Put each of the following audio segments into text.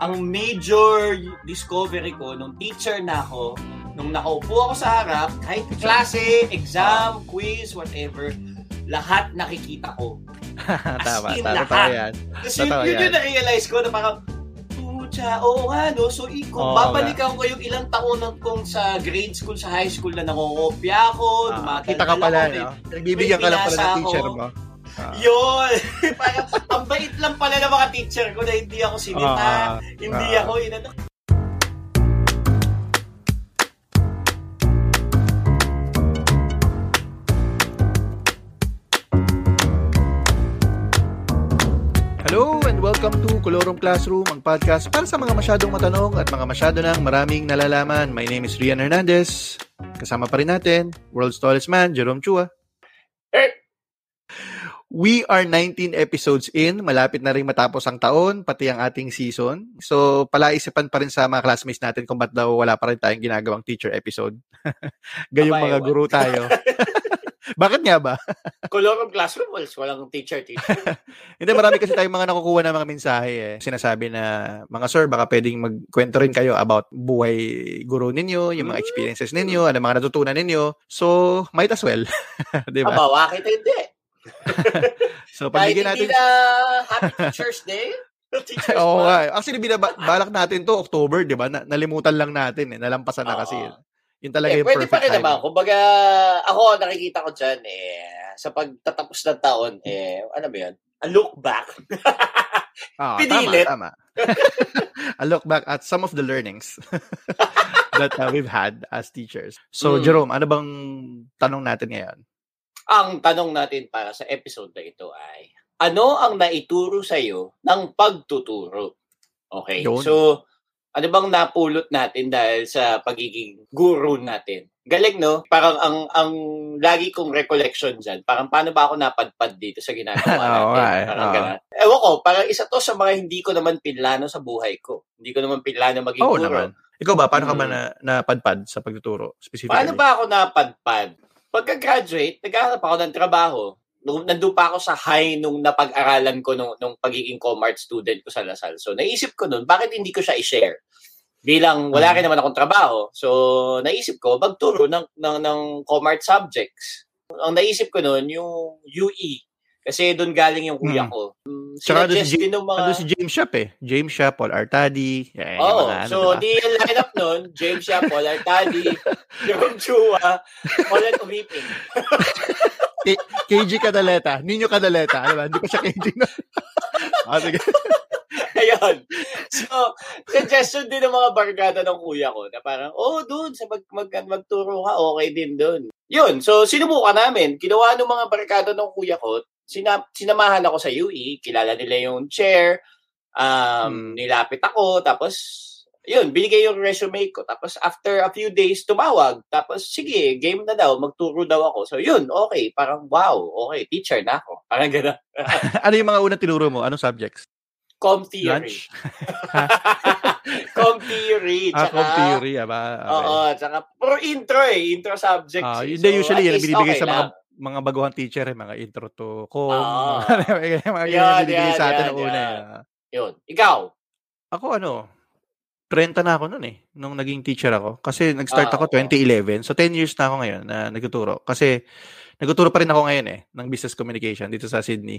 ang major discovery ko nung teacher na ako, nung nakaupo ako sa harap, kahit klase, exam, quiz, whatever, lahat nakikita ko. tama, in, tama, tama yan. Kasi yun, yun yan. yung na-realize ko na parang, Pucha, oo nga, no? So, i- kung Oo babalikan ko yung ilang taon ng kung sa grade school, sa high school na nangongopya ako, Ah, dumadaldal kita ka pala, ako, no? Nagbibigyan ka lang pala ng teacher mo. Ah. Yun! Parang, ang bait lang pala ng mga teacher ko na hindi ako sinita, Ah, hindi ah. ako inano. Hello and welcome to Colorum Classroom, ang podcast para sa mga masyadong matanong at mga masyado ng maraming nalalaman. My name is Rian Hernandez. Kasama pa rin natin, world's tallest man, Jerome Chua. Eh! We are 19 episodes in. Malapit na rin matapos ang taon, pati ang ating season. So, palaisipan pa rin sa mga classmates natin kung ba't daw wala pa rin tayong ginagawang teacher episode. Gayong mga guru tayo. Bakit nga ba? Colorum classroom, wala- walang teacher, teacher. Hindi, marami kasi tayong mga nakukuha ng mga mensahe eh. Sinasabi na, mga sir, baka pwedeng magkwento rin kayo about buhay guru ninyo, yung mga Mm. experiences ninyo, ano mga natutunan ninyo. So, might as well. Di ba? Aba, bakit hindi? So, Kahit pagbigyan hindi natin... na Happy Teacher's Day, Teacher's Oo nga. Actually, binaba- balak natin to October, di ba? Na- nalimutan lang natin eh. Nalampasan na kasi. Oo. Yun talaga Eh, yung pwede perfect pa rin naman. Kumbaga, ako nakikita ko dyan, eh, sa pagtatapos ng taon, eh, ano ba yun? A look back. Ah, Pinilit. Tama, tama. I look back at some of the learnings that uh, we've had as teachers. So, Mm. Jerome, ano bang tanong natin ngayon? Ang tanong natin para sa episode na ito ay, ano ang naituro sa iyo ng pagtuturo? Okay. Yun. So, ano bang napulot natin dahil sa pagiging guru natin? Galing, no? Parang ang ang lagi kong recollection dyan, parang paano ba ako napadpad dito sa ginagawa natin? nga eh, Parang oo. ganun. Ewan ko, parang isa to sa mga hindi ko naman pinlano sa buhay ko. Hindi ko naman pinlano maging Oo guru. naman. Ikaw ba, paano ka ba Mm. na, napadpad sa pagtuturo? Specifically? Paano ba ako napadpad? Pagka-graduate, naghahanap ako ng trabaho. Nung, nandun pa ako sa high nung napag-aralan ko nung, nung pagiging Comart student ko sa Lasal. So, naisip ko nun, bakit hindi ko siya i-share? Bilang wala Mm. rin naman akong trabaho. So, naisip ko, magturo ng, ng, ng Comart subjects. Ang naisip ko nun, yung UE. Kasi doon galing yung kuya Mm. ko. Um, Tsaka doon si ng mga... Si James Shop eh. James Shop, Paul Artadi. Yung Oo. mga ano, so, diba? di yung lineup nun, James Shea, Paul Artadi, Jerome Chua, Colin Umiping. K- KG Kadaleta. Nino Kadaleta. Ano ba? Hindi pa siya KG na. ah, sige. Ayun. So, suggestion din ng mga barkada ng kuya ko na parang, oh, doon, sa mag, mag, magturo ka, okay din doon. Yun. So, sinubukan namin. Ginawa ng mga barkada ng kuya ko, sina, sinamahan ako sa UE, kilala nila yung chair, um, Hmm. nilapit ako, tapos, yun, binigay yung resume ko. Tapos, after a few days, tumawag. Tapos, sige, game na daw, magturo daw ako. So, yun, okay. Parang, wow, okay, teacher na ako. Parang gano'n. ano yung mga unang tinuro mo? Anong subjects? Com theory. Lunch? Com theory. Ah, Tsaka, com theory. Ah, ba? Okay. Oo, tsaka, pero intro eh, intro subjects. Ah, eh. hindi, usually, yan binibigay okay sa mga lang. Mga baguhang teacher, eh, mga intro to com. Ah. mga mga Yan, yan, sa atin yan, una. yan. eh. Yun. Ikaw. Ako ano, 30 na ako noon eh, nung naging teacher ako. Kasi nag-start Ah, ako oo. 2011. So 10 years na ako ngayon na nagtuturo. Kasi nagtuturo pa rin ako ngayon eh, ng business communication dito sa Sydney.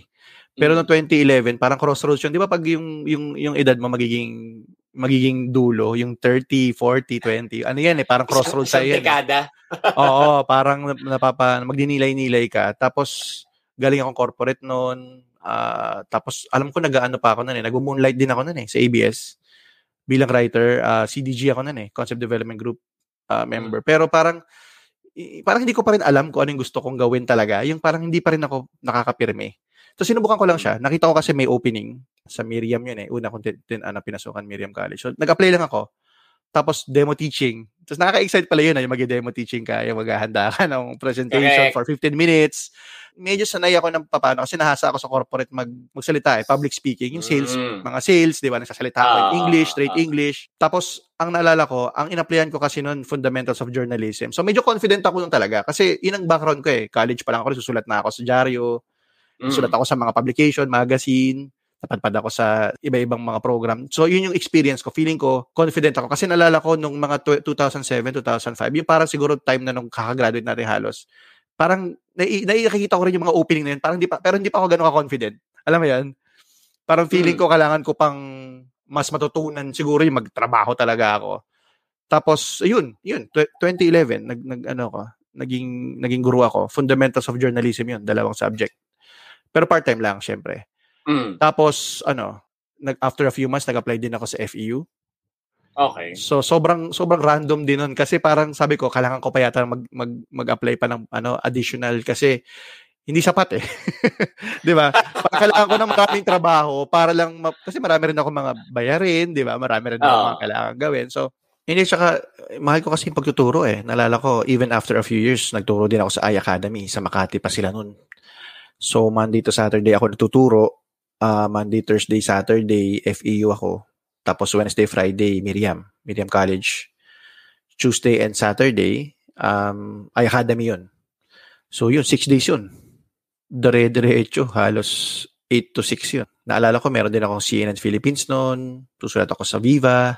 Pero Mm. noong 2011, parang crossroads yun. Di ba pag yung, yung, yung edad mo magiging magiging dulo, yung 30, 40, 20, ano yan eh, parang sa'yo isang yan. eh. dekada. Oo, parang nap- napapa, magdinilay-nilay ka. Tapos, galing akong corporate noon. ah, tapos, alam ko, nag-ano pa ako noon eh. Nag-moonlight din ako noon eh, sa ABS. Bilang writer, ah, CDG ako noon eh, Concept Development Group ah, member. Pero parang, parang hindi ko pa rin alam kung ano yung gusto kong gawin talaga. Yung parang hindi pa rin ako nakakapirme. So, sinubukan ko lang siya. Nakita ko kasi may opening sa Miriam yun eh. Una kong tin, tin, ano, pinasukan Miriam College. So, nag-apply lang ako. Tapos, demo teaching. Tapos, nakaka-excite pala yun, ah, yung mag-demo teaching ka, yung maghahanda ka ng presentation Correct. for 15 minutes. Medyo sanay ako ng papano kasi nahasa ako sa corporate mag, magsalita eh, public speaking. Yung sales, Mm. mga sales, di ba, nagsasalita ako in Ah, English, straight ah. English. Tapos, ang naalala ko, ang in-applyan ko kasi noon, fundamentals of journalism. So, medyo confident ako nun talaga kasi yun ang background ko eh. College pa lang ako, susulat na ako sa dyaryo, Mm. sulat ako sa mga publication, magazine. napadpad ako sa iba-ibang mga program. So, yun yung experience ko. Feeling ko, confident ako. Kasi nalala ko nung mga 2007, 2005, yung parang siguro time na nung kakagraduate natin halos, parang nai- nakikita ko rin yung mga opening na yun, parang di pa, pero hindi pa ako ganun ka-confident. Alam mo yan? Parang feeling ko kailangan ko pang mas matutunan siguro yung magtrabaho talaga ako. Tapos, yun, yun, 2011, nag, nag ano ko, naging, naging guru ako. Fundamentals of Journalism yun, dalawang subject. Pero part-time lang, syempre. Mm. Tapos, ano, nag, after a few months, nag-apply din ako sa FEU. Okay. So, sobrang, sobrang random din nun. Kasi parang sabi ko, kailangan ko pa yata mag, mag, mag-apply pa ng ano, additional kasi hindi sapat eh. 'Di ba? Kailangan ko ng maraming trabaho para lang ma- kasi marami rin ako mga bayarin, 'di ba? Marami rin ako Oo. mga kailangan gawin. So, hindi saka mahal ko kasi yung pagtuturo eh. Nalala ko even after a few years nagturo din ako sa I Academy sa Makati pa sila nun. So, Monday to Saturday ako nagtuturo. Ah, Monday, Thursday, Saturday FEU ako. Tapos Wednesday, Friday Miriam, Miriam College. Tuesday and Saturday um I Academy 'yun. So, yun, six days yun dire-diretso, halos 8 to 6 yun. Naalala ko, meron din akong CNN Philippines noon, susulat ako sa Viva,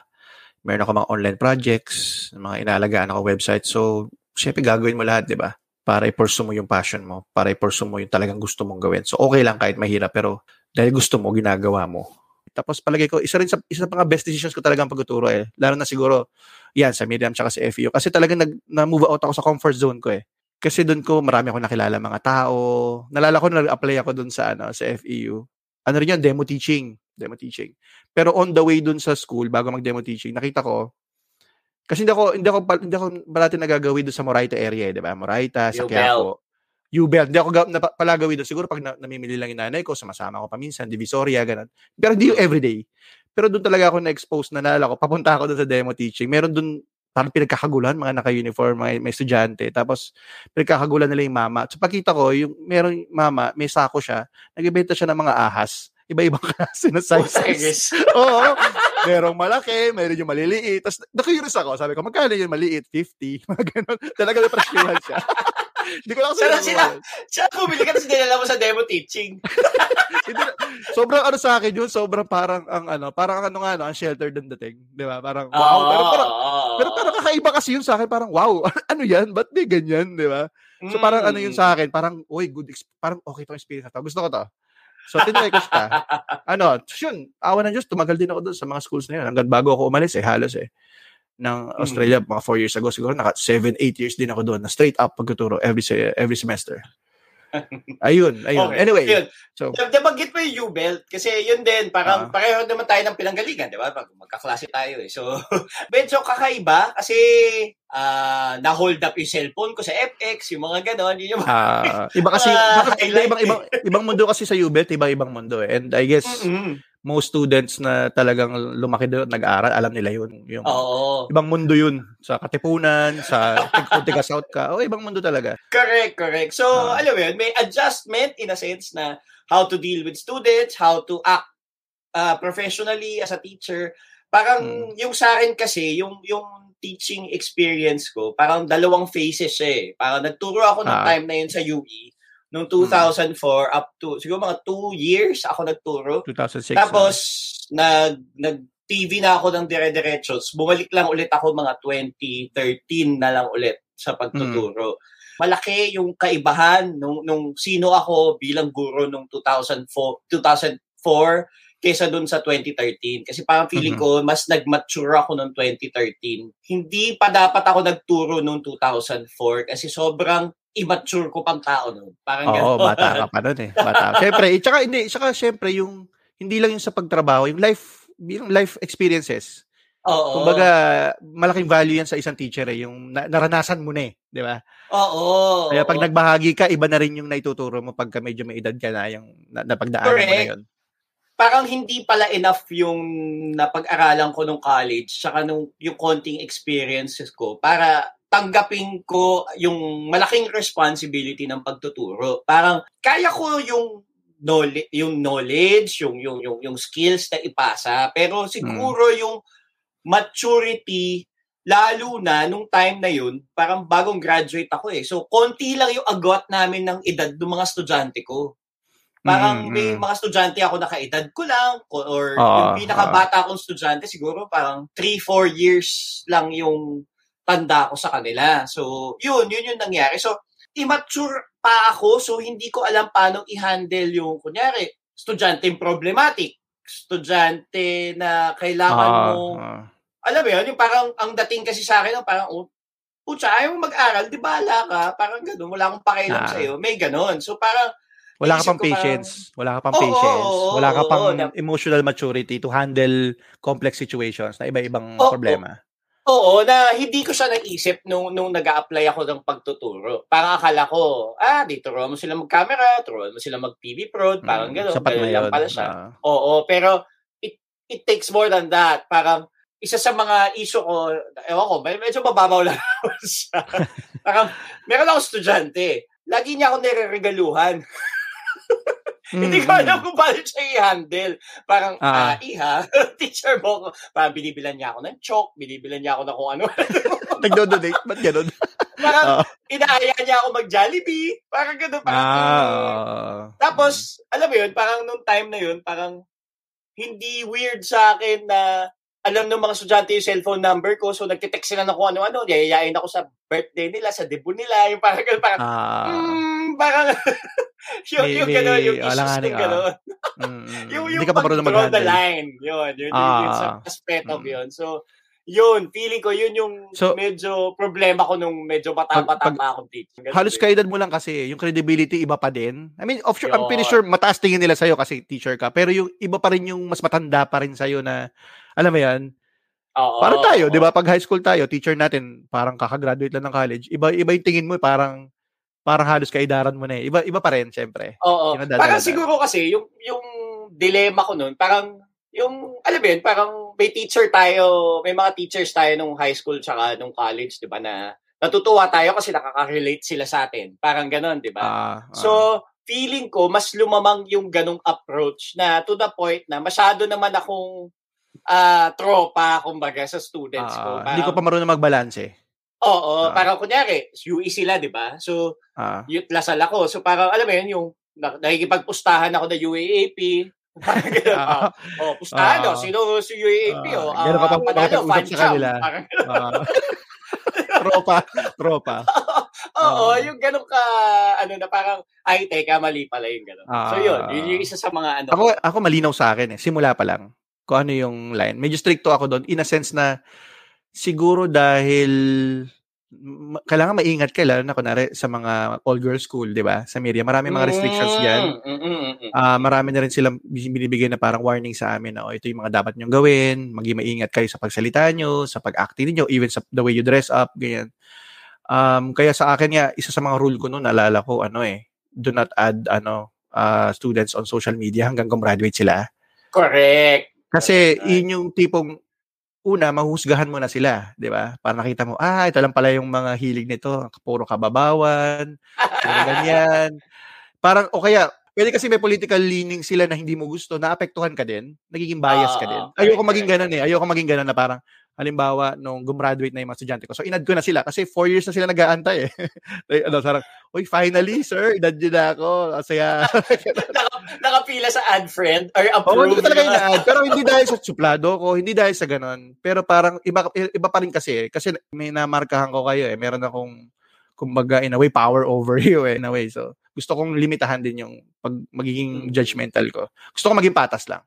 meron ako mga online projects, mga inalagaan ako website. So, syempre gagawin mo lahat, di ba? Para i-pursue mo yung passion mo, para i-pursue mo yung talagang gusto mong gawin. So, okay lang kahit mahirap, pero dahil gusto mo, ginagawa mo. Tapos palagay ko, isa rin sa, isa sa mga best decisions ko talagang pagtuturo eh. Lalo na siguro, yan, sa Miriam tsaka sa FEU. Kasi talagang nag, na-move out ako sa comfort zone ko eh. Kasi doon ko marami ako nakilala mga tao. Nalala ko na nag-apply ako doon sa ano sa FEU. Ano rin yun, demo teaching, demo teaching. Pero on the way doon sa school bago mag-demo teaching, nakita ko kasi hindi ako hindi ako hindi ako parati nagagawin doon sa Moraita area, eh, 'di ba? Moraita, sa. Quiapo. Ubel. Hindi ako ga- napa, palagawin doon. Siguro pag na, namimili lang yung nanay ko, sumasama ko paminsan, Divisoria, ganun. Pero hindi yung everyday. Pero doon talaga ako na-expose na nalala ko. Papunta ako doon sa demo teaching. Meron doon parang pinagkakagulan, mga naka-uniform, mga may estudyante. Tapos, pinagkakagulan nila yung mama. So, pagkita ko, yung meron yung mama, may sako siya, nagbebenta siya ng mga ahas. Iba-ibang klase na sizes. Oo. Merong malaki, meron yung maliliit. Tapos, na-curious ako. Sabi ko, magkano yung maliit? 50. Mga ganun. Talaga may presyohan siya. Hindi ko lang sila- nabuhay. Siya bumili ka tapos dinala mo sa demo teaching. Sobrang ano sa akin yun, sobrang parang ang ano, parang ano nga no, ang shelter din dating, 'di ba? Parang wow, Oo, pero parang oo. pero parang kakaiba kasi yun sa akin, parang wow, ano 'yan? Ba't di ganyan, 'di ba? So parang ano yun Mm. sa akin, parang uy, good ex- parang okay tong experience na to. Gusto ko to. So tinry ko siya. ano, yun, awa ng Diyos, tumagal din ako doon sa mga schools na yun. Hanggang bago ako umalis eh, halos eh ng Australia mga 4 years ago siguro naka 7 8 years din ako doon na straight up pagtuturo every every semester. Ayun, ayun. Okay. Anyway, Yun. so Nab- Nabanggit mo yung U-Belt kasi yun din, parang Ah. pareho naman tayo ng pinanggalingan, di ba? Mag- Magkaklase tayo eh. So, medyo kakaiba kasi ah, na-hold up yung cellphone ko sa FX, yung mga ganon. Yun yung Ah, iba kasi Ah, bakit- ibang ibang ibang mundo kasi sa UBET, iba ibang mundo eh. And I guess Mm-mm. Most students na talagang lumaki doon at nag-aral, alam nila yun. Yung Oo. ibang mundo yun sa Katipunan, sa kung South ka. Oh, ibang mundo talaga. Correct, correct. So, Ah. alam mo yun, may adjustment in a sense na how to deal with students, how to act uh, professionally as a teacher. Parang Hmm. yung sa akin kasi, yung yung teaching experience ko, parang dalawang phases siya eh. Parang nagturo ako ng Ah. time na yun sa UE noong 2004 up to siguro mga two years ako nagturo. 2006. Tapos, nag, nag TV na ako ng dire-diretsos. Bumalik lang ulit ako mga 2013 na lang ulit sa pagtuturo. Malaki yung kaibahan nung, nung sino ako bilang guro nung 2004, 2004 kesa dun sa 2013. Kasi parang feeling Mhm. ko, mas nag-mature ako noong 2013. Hindi pa dapat ako nagturo noong 2004 kasi sobrang immature ko pang tao noon. Parang Oo, gano'n. bata ka pa nun eh. Bata. Siyempre, eh, tsaka hindi, tsaka siyempre yung hindi lang yung sa pagtrabaho, yung life yung life experiences. Oo. Kumbaga, malaking value yan sa isang teacher eh, yung na- naranasan mo na eh, di ba? Oo. Kaya pag oo. nagbahagi ka, iba na rin yung naituturo mo pagka medyo may edad ka na, yung na, napagdaanan mo na Correct. yun. parang hindi pala enough yung napag-aralan ko nung college tsaka nung yung konting experiences ko para tanggapin ko yung malaking responsibility ng pagtuturo. Parang kaya ko yung knowledge, yung knowledge, yung yung yung yung skills na ipasa, pero siguro yung maturity lalo na nung time na yun, parang bagong graduate ako eh. So konti lang yung agot namin ng edad ng mga estudyante ko. Parang Mm, may mm. mga estudyante ako na kaedad ko lang or Oo, yung pinakabata akong estudyante siguro parang 3-4 years lang yung tanda ko sa kanila. So, yun, yun yung nangyari. So, immature pa ako so hindi ko alam paano i-handle yung kunyari, estudyante problematic, estudyante na kailangan Ah, mo ah. alam mo yun, yung parang ang dating kasi sa akin, parang, oh, putya, ayaw mo mag-aral, di bala ka, parang gano'n, wala akong pakialam Ah. sa'yo, may gano'n. So parang, Wala ka pang ko parang- patience. Wala ka pang Oo, patience. oo, Wala ka pang oo, na- emotional maturity to handle complex situations na iba-ibang Oo. problema. Oo, na hindi ko siya naisip nung, nung nag apply ako ng pagtuturo. Parang akala ko, ah, di turuan mo sila mag-camera, turuan mo sila mag-TV prod, parang Mm, gano'n, Sapat na yun. pala siya. Ah. Oo, pero it, it takes more than that. Parang, isa sa mga issue ko, ewan ko, med- medyo mababaw lang ako siya. Parang, meron ako estudyante. Lagi niya ako nire-regaluhan. Hindi ko Mm, alam kung paano siya i-handle. Parang, ah, Ah. iha, teacher mo ko. Parang binibilan niya ako ng chalk, binibilan niya ako ng kung ano. Nagdo-donate? Ba't ganun? parang, Ah. inaaya niya ako mag-Jollibee. Parang gano'n. Parang, Ah. Tapos, alam mo yun, parang nung time na yun, parang hindi weird sa akin na alam ng mga estudyante yung cellphone number ko. So, nagtitext sila ng kung ano-ano. Yayayain ako sa birthday nila, sa debut nila. Yung parang, parang, Ah. mm, parang, yung, May- yung may gano'n, yung issues alanganin, ng ah. gano'n. Mm, mm. yung, Hindi yung ka pag-draw the line. Yun, yun, yun, yun, Ah. sa aspect of Mm. yun. So, yun, feeling ko, yun yung So- medyo problema ko nung medyo bata-bata pa akong teacher. Ganun Halos kaedad mo lang kasi, yung credibility iba pa din. I mean, of sure, I'm pretty Yun. sure mataas tingin nila sa'yo kasi teacher ka. Pero yung iba pa rin yung mas matanda pa rin sa'yo na, alam mo yan, Oo, parang tayo, di ba? Pag high school tayo, teacher natin, parang kakagraduate lang ng college. Iba, iba yung tingin mo, eh, parang, parang halos kaidaran mo na eh. Iba, iba pa rin, syempre. Oo. Parang siguro kasi, yung, yung dilemma ko nun, parang, yung, alam mo yun, parang may teacher tayo, may mga teachers tayo nung high school tsaka nung college, di ba, na natutuwa tayo kasi nakaka-relate sila sa atin. Parang ganon, di ba? Ah, ah. So, feeling ko, mas lumamang yung ganong approach na to the point na masyado naman akong ah tropa, kumbaga, sa students ko. Ah, hindi ko pa marunong magbalanse. Oo, Ah. parang kunyari, UE sila, di ba? So, youth lasal ako. So parang alam mo yun, yung na- nakikipagpustahan ako ng UAAP. Parang. Ah. oh, oh, pustahan, Ah. oh. Sino si UAAP, Ah, oh. ganun ka pa Ah, panalo, makipag-usap fan sa kanila. Parang, Ah. tropa, tropa. oo, Ah. yung ganun ka, ano na parang, ay, teka, mali pala yung ganun. so Ah. yun, yun yung isa sa mga ano. Ako, ako malinaw sa akin eh. Simula pa lang. Kung ano yung line. Medyo stricto ako doon. In a sense na, siguro dahil ma- kailangan maingat ka lalo na kunwari sa mga all-girls school, di ba? Sa Miriam. Marami mga restrictions. Mm, mm, mm, mm. Ah, marami na rin silang binibigay na parang warning sa amin na oh, ito yung mga dapat nyong gawin, maging maingat kayo sa pagsalita nyo, sa pag-acting niyo, even sa the way you dress up, ganyan. Um, kaya sa akin nga, isa sa mga rule ko noon, naalala ko, ano eh, do not add ano ah, students on social media hanggang gumraduate sila. Correct. Kasi yun yung tipong una, mahusgahan mo na sila, di ba? Para nakita mo, ah, ito lang pala yung mga hilig nito, puro kababawan, puro ganyan. Parang, o kaya, pwede kasi may political leaning sila na hindi mo gusto, naapektuhan ka din, nagiging bias ka din. Ayoko maging ganun eh. Ayoko maging ganun na parang, halimbawa, nung gumraduate na yung mga estudyante ko. So, inad ko na sila kasi four years na sila nag-aantay eh. Like, ano, sarang, uy, finally, sir, inad nyo na ako. Saya. Naka, nakapila sa ad friend or Oo, approve. hindi ko talaga diba? ina Pero hindi dahil sa suplado ko, hindi dahil sa ganun. Pero parang iba, iba pa rin kasi. eh. Kasi may namarkahan ko kayo eh. Meron akong, kumbaga, in a way, power over you eh, in a way. So, gusto kong limitahan din yung pag magiging Mm. judgmental ko. Gusto ko maging patas lang.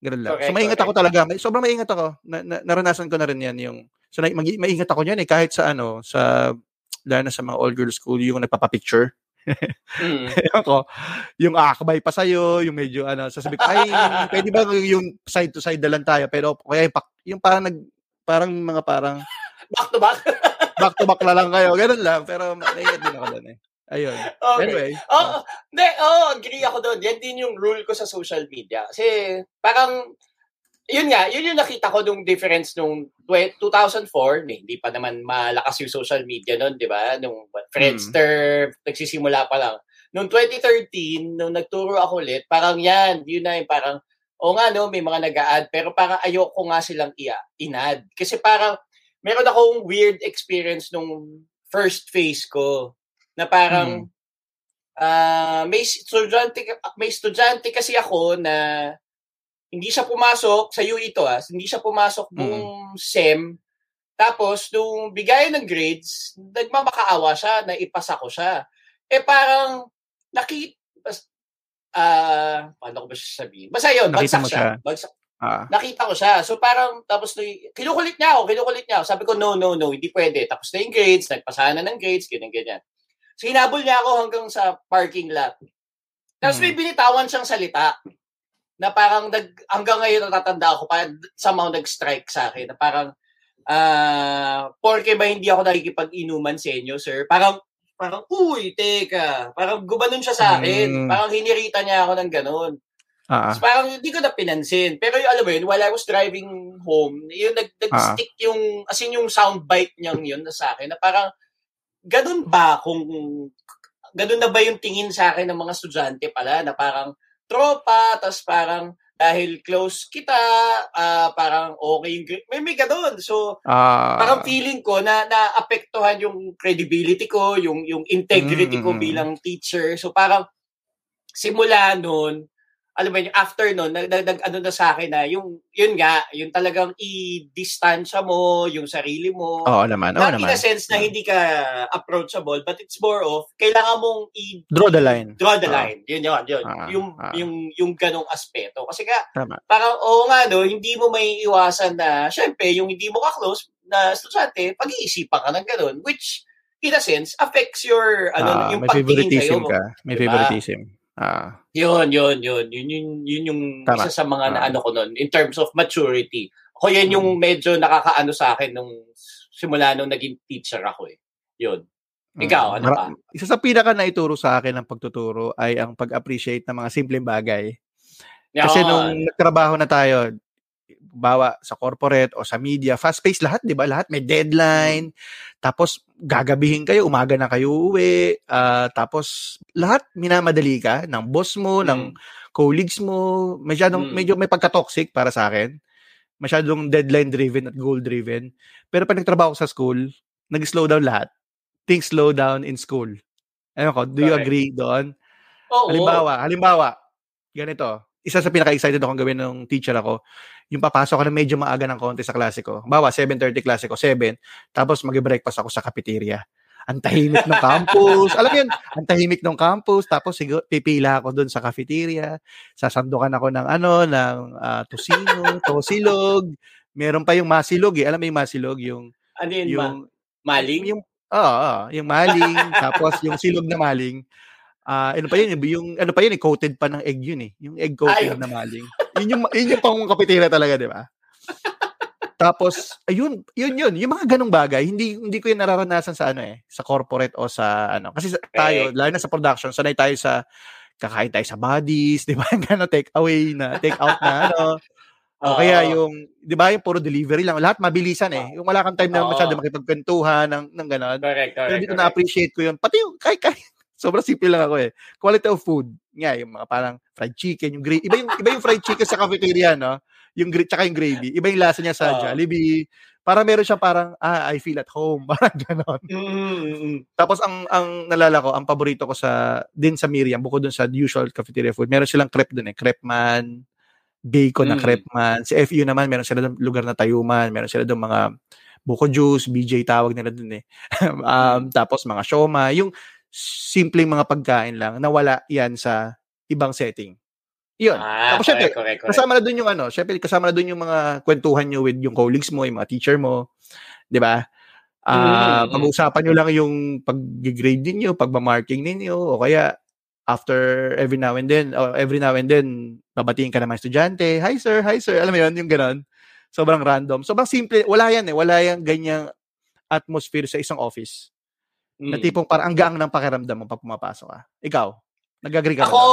Ganun lang. Correct, so, maingat ako correct. talaga. May, sobrang maingat ako. Na, na- naranasan ko na rin yan yung, so, na, mag, maingat ako niyan eh. Kahit sa ano, sa, lalo na sa mga all-girls school, yung nagpapapicture. Mm. Ewan ko, yung akbay pa sa'yo, yung medyo ano, sasabi ko, ay, pwede ba yung side to side na lang tayo? Pero kaya yung, yung parang nag, parang mga parang Back to back. back to back na lang kayo. Ganun lang. Pero naiingat din ako doon eh. Ayun. Okay. Anyway. Oo, hindi, oo, agree ako doon. Yan din yung rule ko sa social media. Kasi parang, yun nga, yun yung nakita ko nung difference nung twe- 2004, eh, hindi pa naman malakas yung social media noon, di ba? Nung Friendster, nagsisimula pa lang. Nung 2013, nung nagturo ako ulit, parang yan, yun na yung parang, o nga no, may mga nag-a-add, pero parang ayoko nga silang i- in-add. Kasi parang, meron akong weird experience nung first phase ko, na parang, Ah, may estudyante may estudyante kasi ako na hindi siya pumasok sa UE to ah, hindi siya pumasok buong SEM. Tapos nung bigay ng grades, nagmamakaawa siya na ipasa ko siya. Eh parang nakita ah paano ko ba siya sabihin? Basta yun, Nakita bagsak siya. siya. Bagsak, Ah. nakita ko siya. So parang tapos kinukulit niya ako, kinukulit niya ako. Sabi ko, no, no, no, hindi pwede. Tapos na yung grades, nagpasana ng grades, ganyan, ganyan. So hinabol niya ako hanggang sa parking lot. Tapos may Hmm. binitawan siyang salita na parang nag, hanggang ngayon natatanda ako, parang somehow nag-strike sa akin na parang, ah, porke ba hindi ako nakikipag-inuman sa inyo, sir? Parang, parang, uy, teka. Parang gumanon siya sa akin. Hmm. Parang hinirita niya ako ng ganun. Ah. So, parang hindi ko na pinansin. Pero yung alam mo yun, while I was driving home, yung nag, nag-stick yung, as in yung soundbite niyang yun na sa akin, na parang, ganun ba kung, ganun na ba yung tingin sa akin ng mga estudyante pala, na parang, tropa, tas parang, dahil close kita, ah, parang okay yung, may may ganun. So, Ah. parang feeling ko na naapektuhan yung credibility ko, yung yung integrity ko Mm. bilang teacher. So parang simula noon, alam mo yun, after noon, nag, nag, nag- ano na sa akin na yung yun nga, yung talagang i-distansya mo yung sarili mo. Oo naman, oo in naman. a sense na hindi ka approachable, but it's more of kailangan mong i Draw the line. draw the Ah. line. Yun yun, yun. Ah, yung ah. yung yung ganong aspeto. Kasi nga Tama. parang oo nga no, hindi mo may iwasan na syempre yung hindi mo ka-close na estudyante, pag-iisipan ka ng ganon which in a sense affects your ano Ah, yung may pagtingin favoritism sa'yo. ka. May Diba? favoritism. Ah. Yun, yun, yun. Yun, yun, yun yung Tama. isa sa mga Ah. ano ko nun in terms of maturity. Ako yan yung medyo nakakaano sa akin nung simula nung naging teacher ako eh. Yun. Ikaw, Mm. ano Mara- pa? Isa sa pinaka naituro sa akin ng pagtuturo ay ang pag-appreciate ng mga simpleng bagay. Kasi Yun. nung nagtrabaho na tayo, bawa sa corporate o sa media, fast-paced lahat, di ba? Lahat may deadline. Tapos gagabihin kayo, umaga na kayo uwi. ah, tapos lahat minamadali ka ng boss mo, ng Mm. colleagues mo. Masyadong, Mm. medyo may pagka-toxic para sa akin. Masyadong deadline-driven at goal-driven. Pero pag nagtrabaho sa school, nag-slow down lahat. Things slow down in school. Ano ko, do you Correct. agree doon? Oo. Halimbawa, halimbawa, ganito. Isa sa pinaka-excited akong gawin ng teacher ako, yung papasok ka na medyo maaga ng konti sa klase ko. Bawa, 7.30 klase ko, 7. Tapos mag-breakfast ako sa cafeteria. Ang tahimik ng campus. Alam mo yun, ang tahimik ng campus. Tapos siguro, pipila ako doon sa cafeteria. Sasandukan ako ng ano, ng ah, tosino, tosilog. Meron pa yung masilog eh. Alam mo yung masilog? Yung, ano yun, yung, ma? Maling? yung, oo, oo, yung maling. tapos yung silog na maling. Ah, ano pa yun, yung ano pa yun, eh, coated pa ng egg yun eh. Yung egg coated Ay. na maling. Yun yung yun yung pang kapitira talaga, di ba? Tapos ayun, yun yun, yung mga ganong bagay, hindi hindi ko yun nararanasan sa ano eh, sa corporate o sa ano. Kasi sa, tayo, lalo na sa production, sanay tayo sa kakain tayo sa bodies, di ba? Yung ano, take away na, take out na ano. O Oo. kaya yung, di ba, yung puro delivery lang. Lahat mabilisan eh. Yung wala kang time na Oo. masyado makipagkwentuhan ng, ng gano'n. Correct, Pero correct. dito correct. na-appreciate ko yun. Pati yung, kahit, kahit, sobrang simple lang ako eh. Quality of food. Nga, yung mga parang fried chicken, yung gravy. Iba yung, iba yung fried chicken sa cafeteria, no? Yung, tsaka yung gravy. Iba yung lasa niya sa Oo. Jollibee. Parang meron siya parang, ah, I feel at home. Parang ganon. Mm-mm. Tapos ang ang nalala ko, ang paborito ko sa din sa Miriam bukod dun sa usual cafeteria food, meron silang crepe dun eh, crepe man, bacon na Mm. crepe man. Sa FU naman meron sila dun lugar na tayuman, meron sila dun mga buko juice, BJ tawag nila dun eh. um, tapos mga sioma, yung simpleng mga pagkain lang nawala yan sa ibang setting. Yun. Ah, Tapos syempre, correct, correct, kasama na dun yung ano, syempre kasama na dun yung mga kwentuhan nyo with yung colleagues mo, yung mga teacher mo, 'di ba? Ah, Mm, mm. pag-uusapan nyo lang yung pag-grade ninyo, pagma-marking ninyo o kaya after every now and then, or every now and then, babatiin ka naman estudyante, hi sir, hi sir, alam mo yun, yung ganon. Sobrang random. Sobrang simple, wala yan eh, wala yung ganyang atmosphere sa isang office. Na Mm. tipong parang ang gaang ng pakiramdam mo pag pumapasok ka. Ikaw, nag-agree ka Ako, doon?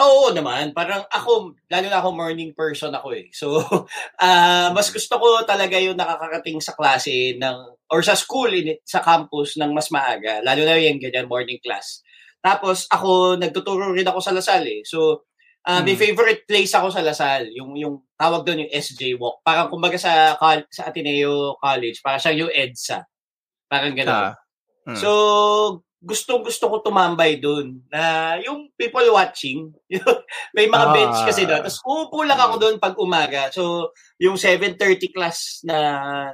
oo naman. Parang ako, lalo na ako morning person ako eh. So, ah mas gusto ko talaga yung nakakarating sa klase ng, or sa school, in, sa campus ng mas maaga. Lalo na yung ganyan, morning class. Tapos ako, nagtuturo rin ako sa Lasal eh. So, ah may Hmm. favorite place ako sa Lasal. Yung, yung tawag doon yung SJ Walk. Parang kumbaga sa, sa Ateneo College, parang siyang yung EDSA. Parang gano'n. Ah, mm. So, gusto-gusto ko tumambay doon na yung people watching. may mga Ah. bench kasi doon. Tapos uupo lang ako doon pag umaga. So, yung 7.30 class na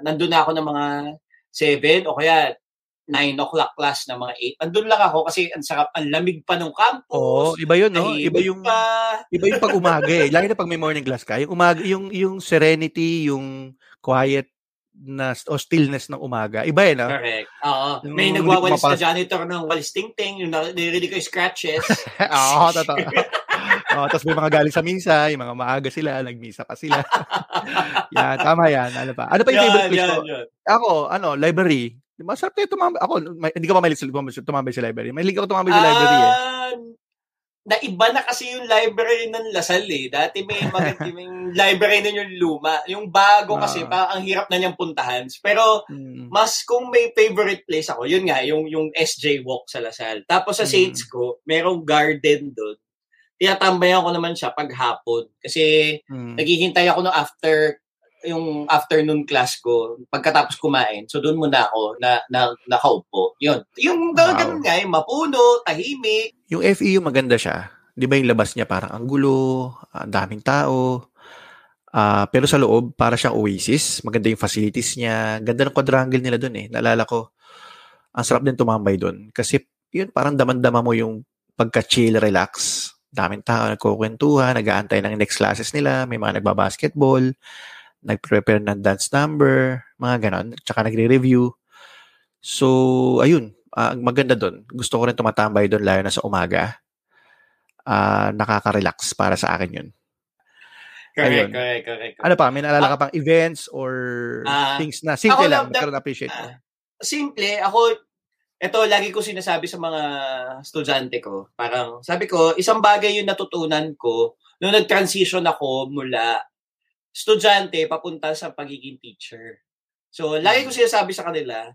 nandun na ako ng mga 7 o kaya 9 o'clock class na mga 8. Andun lang ako kasi ang sarap, ang lamig pa ng campus. Oo, iba yun, no? Iba yung pa. iba yung pag umaga eh. Lalo na pag may morning class ka, yung umaga, yung yung serenity, yung quiet na o stillness ng umaga. Iba eh, no? Correct. Oo. Yung May nagwawalis na pumapasok. janitor ng walis ting-ting, yung narinig ko yung scratches. Oo, totoo. Oo, tapos may mga galing sa misa, yung mga maaga sila, nagmisa pa sila. yan, tama yan. Ano pa? Ano pa yung favorite place ko? yan. Ako, ano, library. Masarap tayo tumambay. Ako, may, hindi ko pa mahilig sa tumambay, tumambay sa library. Mahilig ako tumambay sa library eh. Ah, naiba na kasi yung library ng Lasal eh. Dati may maganda yung library na yung luma. Yung bago kasi, Ah. parang ang hirap na niyang puntahan. Pero, Mm. mas kung may favorite place ako, yun nga, yung, yung SJ Walk sa Lasal. Tapos sa Mm. Saints ko, merong garden doon. Tinatambayan ko naman siya pag hapon. Kasi, Mm. naghihintay ako ng after yung afternoon class ko pagkatapos kumain. So doon muna ako na, na nakaupo. Yun. Yung Wow. ganun nga, yung mapuno, tahimik. Yung FEU maganda siya. 'Di ba yung labas niya parang ang gulo, ang daming tao. Ah, pero sa loob para siyang oasis, maganda yung facilities niya. Ganda ng quadrangle nila doon eh. Naalala ko. Ang sarap din tumambay doon kasi yun parang daman-dama mo yung pagka-chill, relax. Daming tao nagkukwentuhan, nag-aantay ng next classes nila, may mga nagba-basketball, nag-prepare ng dance number, mga ganon, tsaka nagre-review. So, ayun, ah, ang maganda doon. Gusto ko rin tumatambay doon lalo na sa umaga. Ah, nakaka-relax para sa akin yun. Correct, Ayun. correct, correct. Ano pa, may naalala ka pang events or Ah, things na simple ako lang, magkaroon appreciate mo. Ah, simple, ako, ito lagi ko sinasabi sa mga estudyante ko. Parang, sabi ko, isang bagay yung natutunan ko nung nag-transition ako mula estudyante papunta sa pagiging teacher. So, lagi ko sinasabi sa kanila,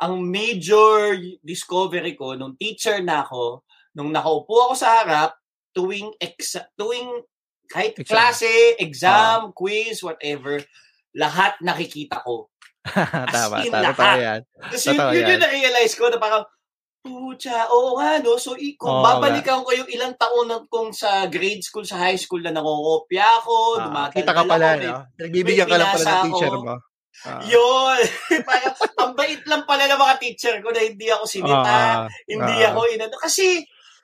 ang major discovery ko nung teacher na ako, nung nakaupo ako sa harap, tuwing exa- tuwing kahit Exam. klase, exam, quiz, whatever, lahat nakikita ko. tama, in tama, yan. Tapos yun, yun yan. yung na-realize ko na parang, pucha, oo nga, no? So, kung Oo babalikan ko yung ilang taon na kung sa grade school, sa high school na nangongopya ako, Ah, kita ka pala, ako, no? Nagbibigyan ka lang pala ng teacher mo. Ah. Yun! parang, ang bait lang pala ng mga teacher ko na hindi ako sinita, Ah, hindi ah. ako inano. Kasi,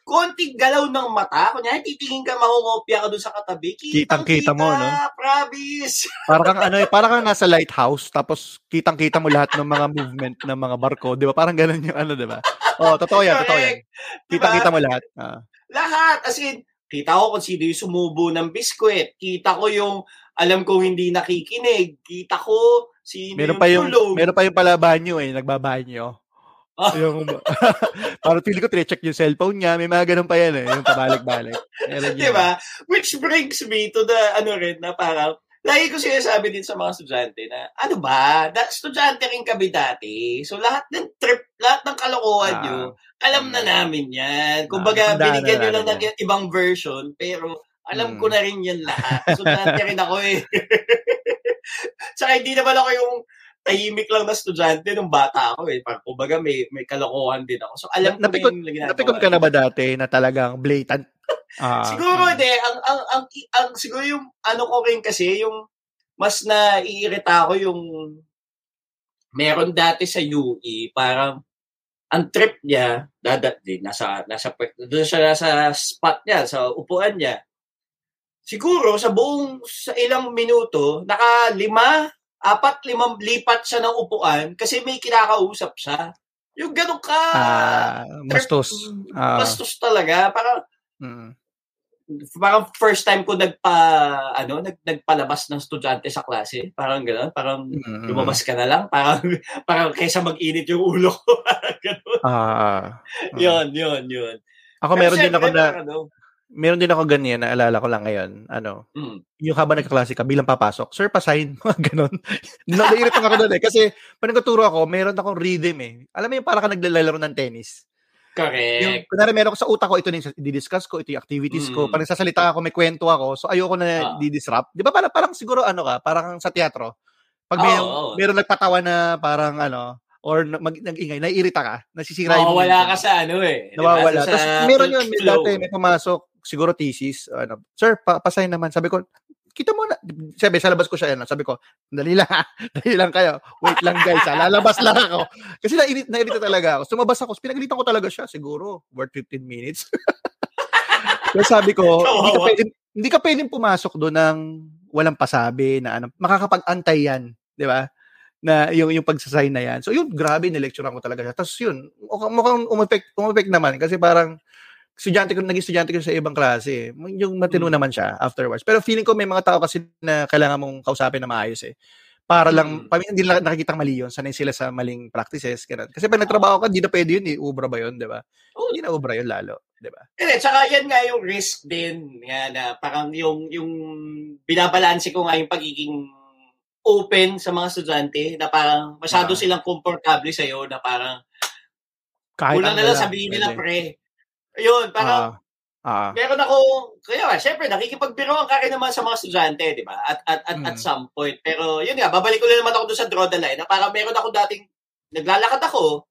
konting galaw ng mata, kunyari titingin ka, mangongopya ka dun sa katabi, Kitang-kita mo, no? Promise! Parang kang ano, eh, parang kang nasa lighthouse tapos kitang-kita mo lahat ng mga movement ng mga barko, 'di ba? Parang ganun yung ano, 'di ba? Oh, totoo 'yan, totoo 'yan. Kitang-kita mo lahat. Ah. Lahat. As in, kita ko kung sino yung sumubo ng biskwit. Kita ko yung alam kong hindi nakikinig. Kita ko sino Meron pa yung tulog. meron pa yung pala banyo eh, nagbabanyo. Ah. yung parang feeling ko tine-check yung cellphone niya, may mga ganun pa yan eh, yung pabalik-balik. Meron Di ba? Which brings me to the, ano rin, na parang, lagi ko sinasabi din sa mga estudyante na, ano ba, da, estudyante rin kami dati. So, lahat ng trip, lahat ng kalokohan Ah. nyo, alam na Mm. namin yan. Ah, Kumbaga, tandaan na binigyan nyo lang ng ibang version, pero alam Mm. ko na rin yan lahat. Estudyante rin ako eh. Tsaka hindi naman ako yung tahimik lang na estudyante nung bata ako eh. Parang, kumbaga, may, may kalokohan din ako. So, alam ko na Napikon- yung ginagawa. Napikon ka na ba dati na talagang blatant? Ah, siguro hindi ang ang ang, ang siguro yung ano ko rin kasi yung mas naiirita ako yung meron dati sa UE parang ang trip niya dadat din nasa nasa doon siya nasa spot niya sa upuan niya siguro sa buong sa ilang minuto naka lima apat limang lipat siya ng upuan kasi may kinakausap siya. Yung ganun ka Ah, bastos. Ah, bastos talaga. Parang mm. parang first time ko nagpa ano nag, nagpalabas ng estudyante sa klase. Parang gano'n parang Mm. lumabas ka na lang. Parang parang kaysa mag-init yung ulo ko. Parang gano'n Ah, mm. yun yun yun. Ako meron din ako na ano, meron din ako ganyan naalala ko lang ngayon. Ano, mm, yung habang nagkaklase ka bilang papasok, sir pasign mga ganun. na naiirita ako doon eh kasi pag nagtuturo ako, meron akong rhythm eh. Alam mo yung para ka naglalaro ng tennis. Yung, correct kunwari meron ko sa utak ko, ito na yung didiscuss ko, ito yung activities ko. Mm. Pag nagsasalita ako, may kwento ako. So, ayoko na Ah. di-disrupt. Di ba parang, parang siguro ano ka, parang sa teatro. Pag may, Oo, oo. meron nagpatawa na parang ano, or mag, nag-ingay, naiirita ka, nasisira yung Nawawala ka sa ano eh. Nawawala. Diba? Tapos meron yun, may dati may pumasok, siguro thesis, ano, sir, pa pasay naman. Sabi ko, kita mo na. Sabi, sa labas ko siya, ano, sabi ko, dali lang dali lang kayo. Wait lang guys, ha, lalabas lang ako. Kasi nairit, nairita talaga ako. Sumabas ako, pinagalitan ko talaga siya, siguro, worth 15 minutes. Pero sabi ko, hindi ka, pwedeng, hindi ka pwedeng pumasok doon ng walang pasabi na ano, makakapag-antay yan, di ba? na yung yung pagsasign na yan. So yun, grabe nilecturean ko talaga siya. Tapos yun, mukhang umepek, umepek naman kasi parang estudyante ko, naging estudyante ko sa ibang klase. Yung matino hmm. naman siya afterwards. Pero feeling ko may mga tao kasi na kailangan mong kausapin na maayos eh. Para lang, paminsan hindi nila nakikita mali yun. Sanay sila sa maling practices. Ganun. Kasi pag nagtrabaho ka, hindi na pwede yun eh. Ubra ba yun, di ba? Oh. Hindi na ubra yun lalo. Di ba? Eh, tsaka yan nga yung risk din. Nga na parang yung, yung binabalanse ko nga yung pagiging open sa mga estudyante na parang masyado uh, silang komportable sa iyo na parang kahit kulang na lang sabihin nila pre. Ayun, parang uh, uh, meron ako, kaya nga, syempre, nakikipagbiroan ka rin naman sa mga estudyante, di ba? At, at, at, mm. at some point. Pero yun nga, babalik ko lang naman ako doon sa draw the line na parang meron ako dating, naglalakad ako,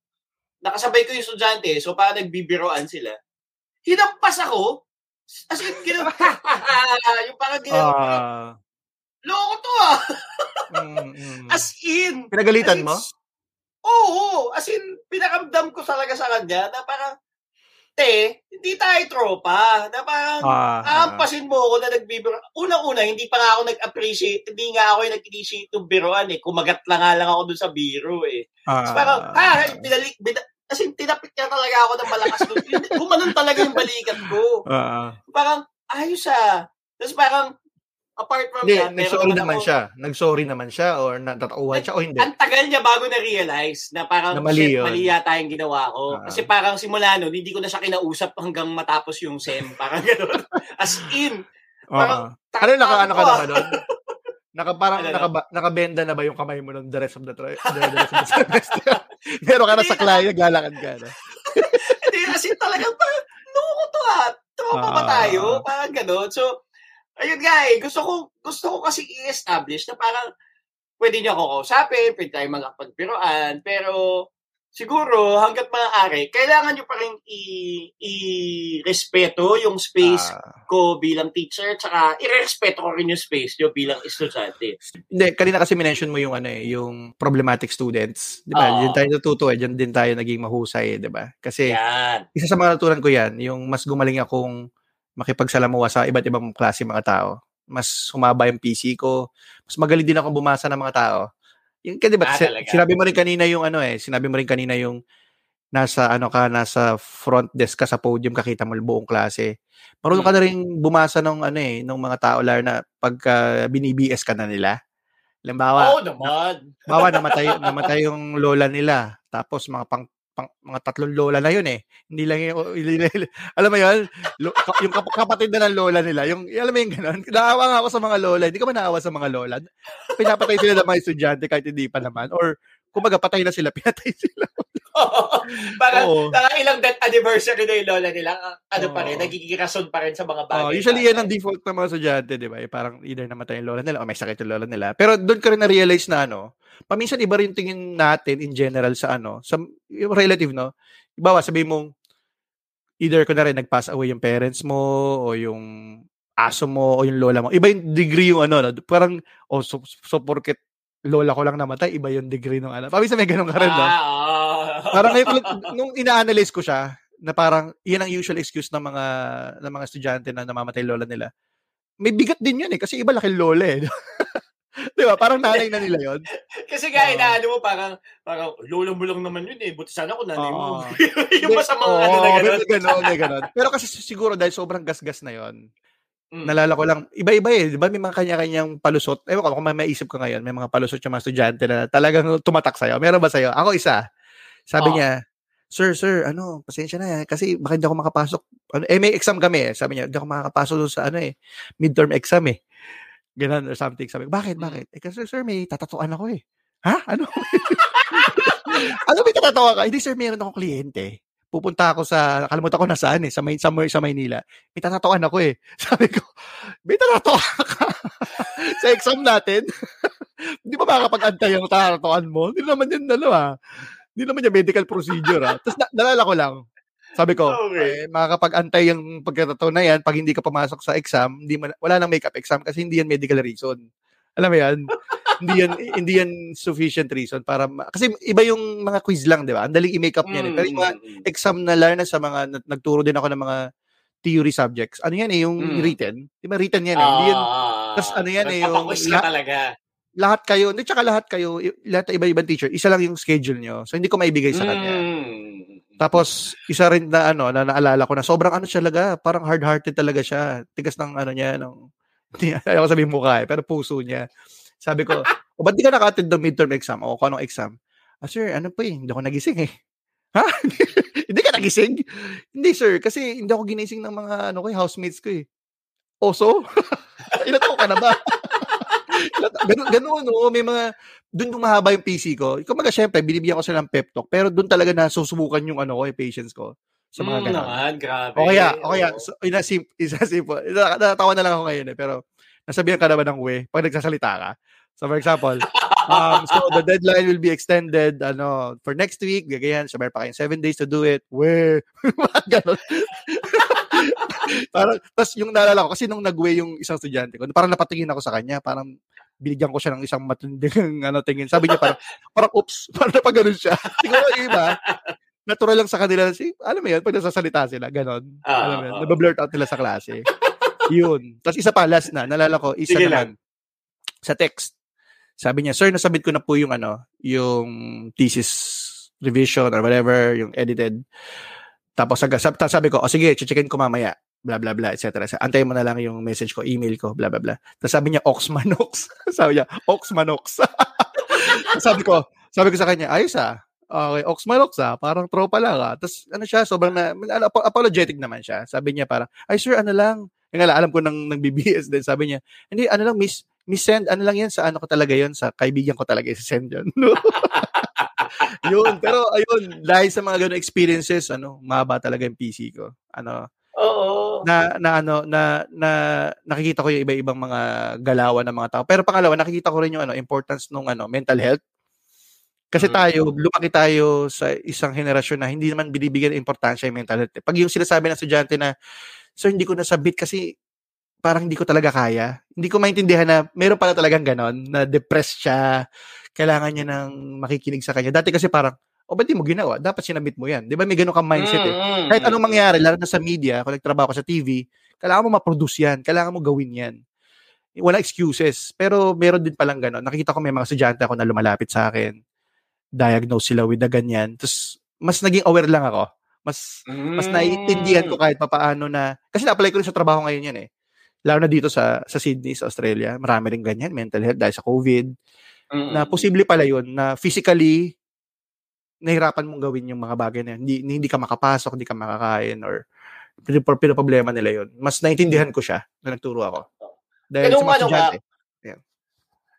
nakasabay ko yung estudyante, so parang nagbibiroan sila. Hinampas ako, as in, ginawa, yung parang ginawa, uh, loko to ah. mm, mm. As in. Pinagalitan mo? Oo. As in, pinakamdam ko talaga sa kanya na parang, te, hindi tayo tropa. Na parang, ah, aampasin mo ako na nagbibiro. Unang-una, hindi pa nga ako nag-appreciate, hindi nga ako yung nag-initiate ng biroan eh. Kumagat lang nga lang ako dun sa biro eh. Ah, so parang, ah, binalik, binalik, kasi tinapit niya talaga ako ng malakas. Gumanon talaga yung balikat ko. Uh, parang, ayos ah. Tapos parang, apart from hindi, that, nag-sorry naman ako, siya. Nag-sorry naman siya or natatauhan siya o hindi? Ang tagal niya bago na-realize na parang na mali, shit, mali yata yung ginawa ko. Uh-huh. Kasi parang simula nun, hindi ko na siya kinausap hanggang matapos yung SEM. Parang gano'n. As in. Parang, ano naka, ano ka na ba doon? Naka, parang, ano naka, nakabenda na ba yung kamay mo ng the rest of the, the, the rest of the semester? Meron ka na sa klaya, galakad ka na. Hindi, as in talagang, loko to ha. Tropa uh, ba tayo? Parang gano'n. So, Ayun nga eh, gusto ko, gusto ko kasi i-establish na parang pwede niyo ako kausapin, pwede tayo magkapagbiroan, pero siguro hanggat maaari, kailangan niyo pa rin i- i-respeto yung space uh, ko bilang teacher, tsaka i-respeto ko rin yung space niyo bilang estudyante. Hindi, kanina kasi minention mo yung ano eh, yung problematic students. Di ba? Uh, diyan tayo natuto eh, diyan din tayo naging mahusay, eh, di ba? Kasi yan. isa sa mga natutunan ko yan, yung mas gumaling akong makipagsalamuha sa iba't ibang klase mga tao. Mas humaba yung PC ko. Mas magaling din ako bumasa ng mga tao. Yung, di ba, ah, sinabi mo rin kanina yung ano eh, sinabi mo rin kanina yung nasa ano ka, nasa front desk ka sa podium, kakita mo buong klase. Marunong hmm. ka na rin bumasa ng ano eh, ng mga tao lar na pagka binibs ka na nila. Limbawa, Oo oh, naman. bawa namatay, namatay yung lola nila. Tapos mga pang pang, mga tatlong lola na yun eh. Hindi lang yung, alam mo yun, lo, yung kapatid na ng lola nila, yung, alam mo yung gano'n, naawa nga ako sa mga lola, hindi ka man naawa sa mga lola. Pinapatay sila ng mga estudyante kahit hindi pa naman, or kumbaga patay na sila, pinatay sila. Parang, Oo. ilang death anniversary na yung lola nila, ano Oo. pa rin, nagiging rason pa rin sa mga bagay. Oh, usually yan ang default ng mga estudyante, di ba? Eh, parang either namatay yung lola nila o may sakit yung lola nila. Pero doon ka rin na-realize na ano, paminsan iba rin tingin natin in general sa ano, sa yung relative, no? Ibawa, sabi mong, either ko na rin nag-pass away yung parents mo o yung aso mo o yung lola mo. Iba yung degree yung ano, no? parang, oh, so, so porket lola ko lang namatay, iba yung degree ng ano. Paminsan may ganun ka rin, no? Ah, parang ngayon, nung ina-analyze ko siya, na parang, yan ang usual excuse ng mga ng mga estudyante na namamatay lola nila. May bigat din yun eh, kasi iba laki lola eh. Di ba? Parang nanay na nila yon. Kasi nga, uh, inaano mo, parang, parang, lola mo lang naman yun eh. Buti sana kung nanay mo. Uh, yung masamang oh, ano na gano'n. Gano'n, gano'n. Pero kasi siguro dahil sobrang gasgas na yon mm. nalala ko lang, iba-iba eh. Di ba may mga kanya-kanyang palusot? Ewan ko, kung may maisip ko ngayon, may mga palusot yung mga estudyante na talagang tumatak sa'yo. Meron ba sa'yo? Ako isa. Sabi oh. niya, Sir, sir, ano, pasensya na eh. Kasi baka hindi ako makapasok. Ano, eh, may exam kami eh. Sabi niya, hindi ako makakapasok doon sa ano eh, midterm exam eh. Ganun or something. Sabi bakit, mm. bakit? Eh, kasi sir, may tatatuan ako eh. Ha? Ano? ano may tatatawa ka? Hindi sir, meron akong kliyente. Pupunta ako sa, kalimutan ko na saan eh, sa, may, somewhere sa Maynila. May tatatuan ako eh. Sabi ko, may tatatuan ka sa exam natin? Hindi ba makakapag-antay yung tatatuan mo? Hindi naman yun ano ah. Hindi naman niya medical procedure, ha? Tapos na- nalala ko lang, sabi ko, Okay. eh, makakapag-antay yung pagkatotoo na yan pag hindi ka pumasok sa exam, hindi man, wala nang makeup exam kasi hindi yan medical reason. Alam mo yan? hindi yan hindi yan sufficient reason para ma- kasi iba yung mga quiz lang, 'di ba? Ang daling i-makeup niyan. Eh. Pero yung mga Mm, exam na lalo na sa mga nag- nagturo din ako ng mga theory subjects. Ano yan eh, yung Mm. written. Di ba written yan eh? Hindi yan, Ah, tas ano yan eh, yung ka la- talaga. Lahat kayo, hindi tsaka lahat kayo, lahat ng iba-ibang teacher, isa lang yung schedule nyo. So hindi ko maibigay sa kanya. Mm. Tapos, isa rin na ano, na naalala ko na sobrang ano siya talaga, parang hard-hearted talaga siya. Tigas ng ano niya, ng, ayaw ko sabihin mukha eh, pero puso niya. Sabi ko, o ba't di ka naka-attend ng midterm exam? O kung anong exam? Ah, sir, ano po eh, hindi ako nagising eh. Ha? hindi ka nagising? Hindi, sir, kasi hindi ako ginising ng mga ano ko, eh, housemates ko eh. Oso? Ilan taon ka na ba? Ganun, ganun, no? May mga, doon mahaba yung PC ko. Kumaga, syempre, binibigyan ko sila ng pep talk, pero doon talaga nasusubukan yung ano ko, yung patience ko sa mga Mm, ganun. naman, grabe. O kaya, o kaya, so, ina sim, isa simple. Na- Natatawa na lang ako ngayon eh, pero nasabihan ka naman ng we pag nagsasalita ka. So for example, um, so the deadline will be extended ano for next week, gagayan, so meron pa kayong seven days to do it. We, ganun. parang, tas yung naalala ko, kasi nung nag-way yung isang estudyante ko, parang napatingin ako sa kanya, parang binigyan ko siya ng isang matinding ano, tingin. Sabi niya parang, parang oops, parang napaganon siya. Siguro yung iba, natural lang sa kanila, si, alam mo yun, pag nasasalita sila, ganon. Ah, alam mo yun, ah. nabablurt out nila sa klase. yun. Tapos isa pa, last na, nalala ko, isa Sige naman, sa text. Sabi niya, sir, nasabit ko na po yung ano, yung thesis revision or whatever, yung edited. Tapos tapos sabi ko, o sige, checkin ko mamaya blah blah blah etc. So, Antayin mo na lang yung message ko, email ko, blah blah blah. Tapos sabi niya Oxmanox. sabi niya Oxmanox. sabi ko, sabi ko sa kanya, ayos ah. Okay, Oxmanox ah, parang tropa lang ah. Tapos ano siya, sobrang na, ano, ap- apologetic naman siya. Sabi niya parang, ay sir, ano lang. Yung nga, alam ko nang, nang BBS din. Sabi niya, hindi, ano lang, miss, miss send, ano lang yan, sa ano ko talaga yon sa kaibigan ko talaga, send yun. Yun, pero ayun, dahil sa mga ganun experiences, ano, mahaba talaga yung PC ko. Ano. Na na ano na na nakikita ko yung iba-ibang mga galawan ng mga tao. Pero pangalawa, nakikita ko rin yung ano importance ng ano mental health. Kasi Mm. tayo, lumaki tayo sa isang henerasyon na hindi naman binibigyan ng importansya yung mental health. Pag yung sinasabi ng estudyante na, Sir, hindi ko nasabit kasi parang hindi ko talaga kaya. Hindi ko maintindihan na meron pala talagang ganon, na depressed siya, kailangan niya ng makikinig sa kanya. Dati kasi parang, o ba't di mo ginawa? Dapat sinabit mo yan. Di ba may ganon kang mindset eh? Mm, kahit mm, anong mm. mangyari, lalo na sa media, kung nagtrabaho ka sa TV, kailangan mo ma-produce yan. Kailangan mo gawin yan. Wala excuses. Pero meron din palang gano'n. Nakikita ko may mga estudyante ako na lumalapit sa akin. Diagnose sila with the ganyan. Tapos, mas naging aware lang ako. Mas, mas Mm. naiintindihan ko kahit papaano na, kasi na-apply ko rin sa trabaho ngayon yan eh. Lalo na dito sa sa Sydney, sa Australia. Marami rin ganyan, mental health dahil sa COVID. Mm, Na mm. posible pala yun na physically nahirapan mong gawin yung mga bagay na yun. Hindi, hindi ka makapasok, hindi ka makakain or pin- pinoproblema nila yun. Mas naintindihan ko siya na nagturo ako. Dahil Ganun sa mga ano ka, estudyante.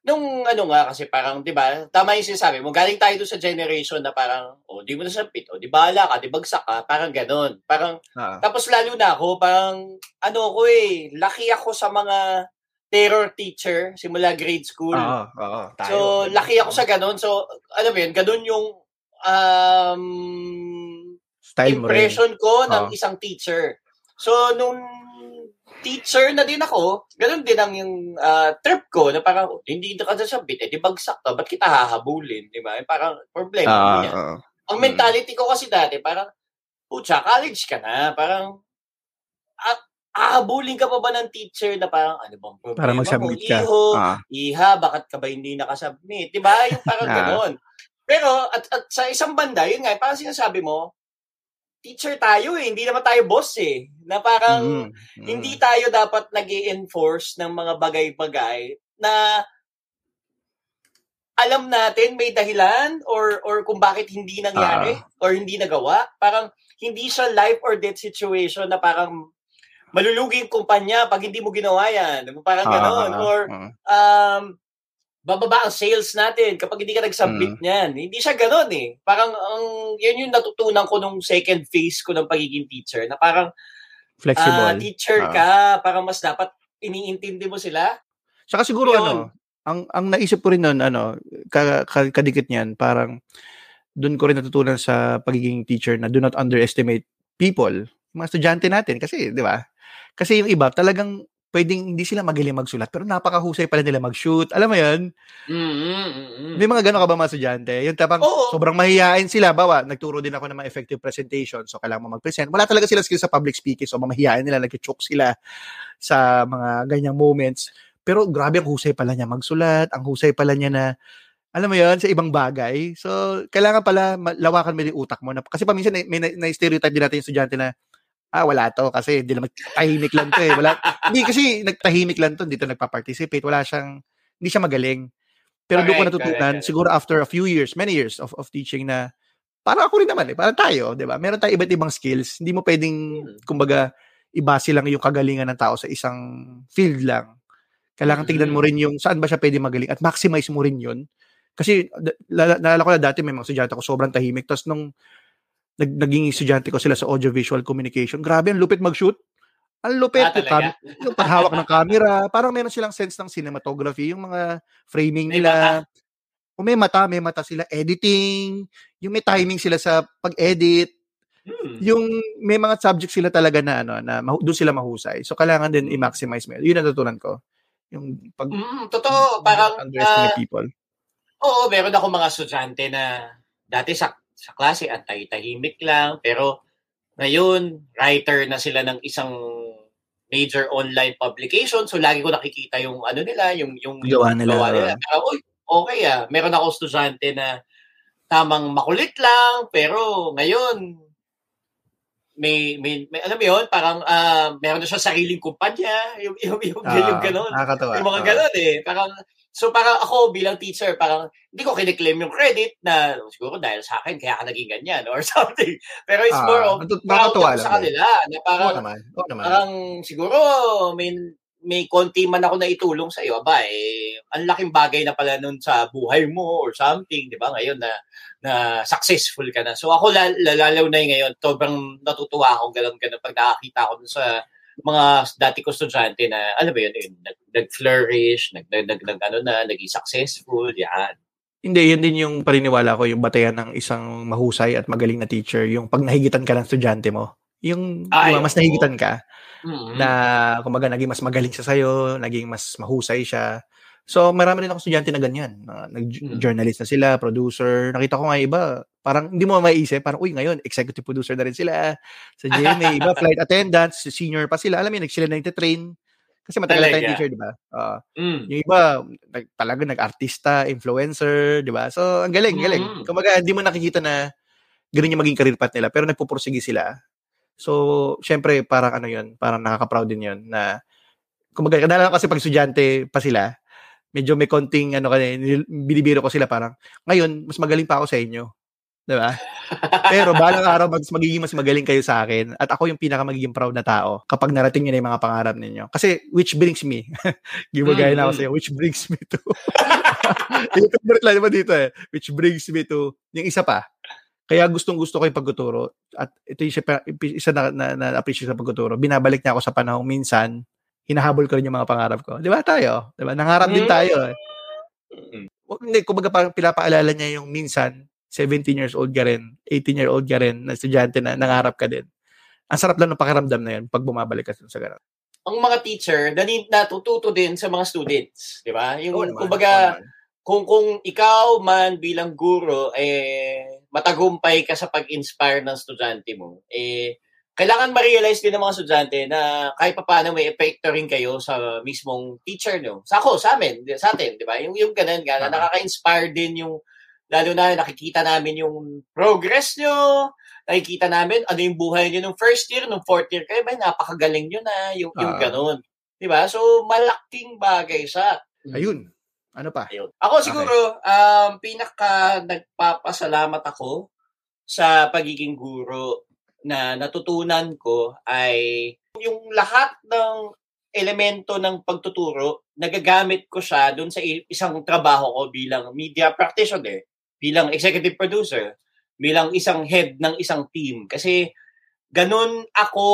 Nung ano nga kasi parang 'di ba, tama yung sinasabi mo, galing tayo doon sa generation na parang oh, di mo na sapit, oh, di bahala ka, di bagsak ka, parang gano'n. Parang Ah, tapos lalo na ako, parang ano ko eh, laki ako sa mga terror teacher simula grade school. oo, oo, tayo. So, laki ako sa ganun. So, alam mo yun, ganun yung um, rin. impression ko ng Oo. isang teacher. So, nung teacher na din ako, ganun din ang yung ah, trip ko na parang, "Oh, hindi ka sabit, eh, di bagsak ka, ba't kita hahabulin? Di ba? Eh, Parang problema mo yan. oo. Ang Mm. mentality ko kasi dati, parang, putya, college ka na, parang, at ahabulin ka pa ba ng teacher na parang, ano bang problema Para mo? mag-submit ka. Iho, Ah, iha, bakit ka ba hindi nakasubmit? Di ba? Yung parang Ah. gano'n. Pero at, at sa isang banda, yun nga, parang sinasabi mo, teacher tayo eh, hindi naman tayo boss eh. Na parang mm, mm. hindi tayo dapat nag enforce ng mga bagay-bagay na alam natin may dahilan or or kung bakit hindi nangyari or hindi nagawa. Parang hindi siya life or death situation na parang malulugi yung kumpanya pag hindi mo ginawa yan. Parang Ah, gano'n. ah, Or ah. um, bababa ang sales natin kapag hindi ka Mm. nag-submit niyan. Hindi siya gano'n eh. Parang ang yun yung natutunan ko nung second phase ko ng pagiging teacher na parang flexible. ah, teacher Ah. ka, parang mas dapat iniintindi mo sila. Saka siguro Yun. ano, ang ang naisip ko rin noon ano, ka, ka, kadikit niyan, parang doon ko rin natutunan sa pagiging teacher na do not underestimate people, mga estudyante natin kasi, 'di ba? Kasi yung iba talagang pwedeng hindi sila magaling magsulat pero napakahusay pala nila mag-shoot. Alam mo 'yun? Mm-hmm. May mga gano'n ka ba mga estudyante? Yung tapang Oo. sobrang mahihain sila. Bawa, nagturo din ako ng mga effective presentation. So, kailangan mo mag-present. Wala talaga sila skill sa public speaking. So, mahihain nila. Nag-choke sila sa mga ganyang moments. Pero grabe ang husay pala niya magsulat. Ang husay pala niya na alam mo yon sa ibang bagay. So, kailangan pala lawakan mo yung utak mo. Na, kasi paminsan may na-stereotype din natin yung estudyante na ah, wala to kasi hindi naman tahimik lang to eh. Wala, hindi kasi nagtahimik lang to, dito nagpa-participate. Wala siyang, hindi siya magaling. Pero doon ko natutunan, siguro after a few years, many years of, of teaching na, parang ako rin naman eh, parang tayo, di ba? Meron tayo iba't ibang skills. Hindi mo pwedeng, hmm. kumbaga, ibase lang yung kagalingan ng tao sa isang field lang. Kailangan tingnan mo rin yung saan ba siya pwede magaling at maximize mo rin yun. Kasi naalala ko na dati may mga estudyante ko sobrang tahimik. Tapos nung nag, naging estudyante ko sila sa audiovisual communication. Grabe, ang lupit mag-shoot. Ang lupit. Ah, yung, cam- yung paghawak ng camera. Parang meron silang sense ng cinematography. Yung mga framing nila. Kung may mata, may mata sila. Editing. Yung may timing sila sa pag-edit. Hmm. Yung may mga subject sila talaga na ano na doon sila mahusay. So kailangan din i-maximize mo. Yun ang natutunan ko. Yung pag mm, totoo, parang underestimate uh, people. Oo, meron ako mga estudyante na dati sa sa klase at tahimik lang. Pero ngayon, writer na sila ng isang major online publication. So, lagi ko nakikita yung ano nila, yung, yung, gawa nila. Gawa nila. Pero, uy, okay ah. Meron ako estudyante na tamang makulit lang, pero ngayon, may, may, may alam mo yun, parang uh, meron na siya sariling kumpanya, yung, yung, yung, uh, yung, yung gano'n. Yung mga gano'n eh. Parang, So parang ako bilang teacher, parang hindi ko kiniklaim yung credit na siguro dahil sa akin kaya ka naging ganyan or something. Pero it's ah, more of proud ako sa kanila. Na parang, Oo naman. Oo naman. parang siguro may, may konti man ako na itulong sa iyo, aba, eh, ang laking bagay na pala nun sa buhay mo or something, di ba, ngayon na, na successful ka na. So ako lalalaw na ngayon, sobrang natutuwa ako ganun-ganun pag nakakita ko sa mga dati ko estudyante na, alam mo yun, yun nag, nag-flourish, nag, nag, nag, nag, ano na, naging successful, yan. Hindi, yan din yung paniniwala ko, yung batayan ng isang mahusay at magaling na teacher, yung pag nahigitan ka ng estudyante mo. Yung Ay, diba, mas nahigitan ka, mm-hmm. na kumbaga naging mas magaling siya sa'yo, naging mas mahusay siya. So, marami rin ako estudyante na ganyan. Uh, nag-journalist na sila, producer. Nakita ko nga iba, parang hindi mo maiisip, parang, uy, ngayon, executive producer na rin sila. Sa GMA, iba, flight attendants, senior pa sila. Alam mo yun, sila na train Kasi matagal na tayong teacher, di ba? Uh, mm. Yung iba, nag, talaga nag-artista, influencer, di ba? So, ang galing, galing. Mm. Kumbaga, hindi mo nakikita na ganun yung maging career path nila, pero nagpupursige sila. So, syempre, parang ano yun, parang nakaka-proud din yun na, kumbaga, kadalasan kasi pag estudyante pa sila, medyo may konting ano kasi binibiro ko sila parang ngayon mas magaling pa ako sa inyo. 'Di ba? Pero balang araw mas magiging mas magaling kayo sa akin at ako yung pinaka magiging proud na tao kapag narating niyo na yung mga pangarap ninyo. Kasi which brings me. Gimagaya na ako sa iyo, which brings me to. yung favorite line mo dito eh, which brings me to yung isa pa. Kaya gustong gusto ko yung pagtuturo at ito yung isa, isa na, na, na appreciate sa pagtuturo. Binabalik niya ako sa panahong minsan hinahabol ko rin yung mga pangarap ko. Di ba tayo? Di ba? Nangarap din tayo. Eh. Mm. Hindi, kumbaga parang pinapaalala niya yung minsan, 17 years old ka rin, 18 year old ka rin, na estudyante na nangarap ka din. Ang sarap lang ng pakiramdam na yun pag bumabalik ka sa ganun. Ang mga teacher, nanin, natututo din sa mga students. Di ba? Yung, oh, naman, kumbaga, oh, kung, kung ikaw man bilang guro, eh, matagumpay ka sa pag-inspire ng estudyante mo, eh, kailangan ma-realize din ng mga estudyante na kahit pa paano may epekto rin kayo sa mismong teacher nyo. Sa ako, sa amin, sa atin, di ba? Yung, yung ganun na nakaka-inspire din yung, lalo na nakikita namin yung progress nyo, nakikita namin ano yung buhay nyo nung first year, nung fourth year, kaya ba napakagaling nyo na, yung, yung ganun. Di ba? So, malaking bagay sa... Ayun. Ano pa? Ayun. Ako siguro, okay. um, pinaka nagpapasalamat ako sa pagiging guro na natutunan ko ay yung lahat ng elemento ng pagtuturo, nagagamit ko siya doon sa isang trabaho ko bilang media practitioner, bilang executive producer, bilang isang head ng isang team. Kasi ganun ako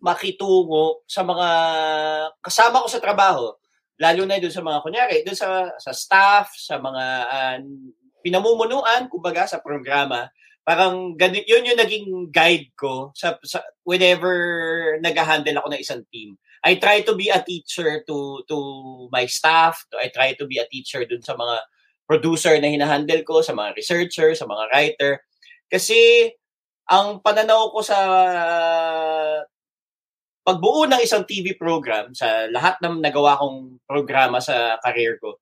makitungo sa mga kasama ko sa trabaho. Lalo na doon sa mga, kunyari, doon sa, sa staff, sa mga uh, pinamumunuan, kumbaga, sa programa. Parang ganit, yun yung naging guide ko sa, sa whenever nag-handle ako ng isang team. I try to be a teacher to to my staff. I try to be a teacher dun sa mga producer na hinahandle ko, sa mga researcher, sa mga writer. Kasi ang pananaw ko sa pagbuo ng isang TV program sa lahat ng nagawa kong programa sa career ko,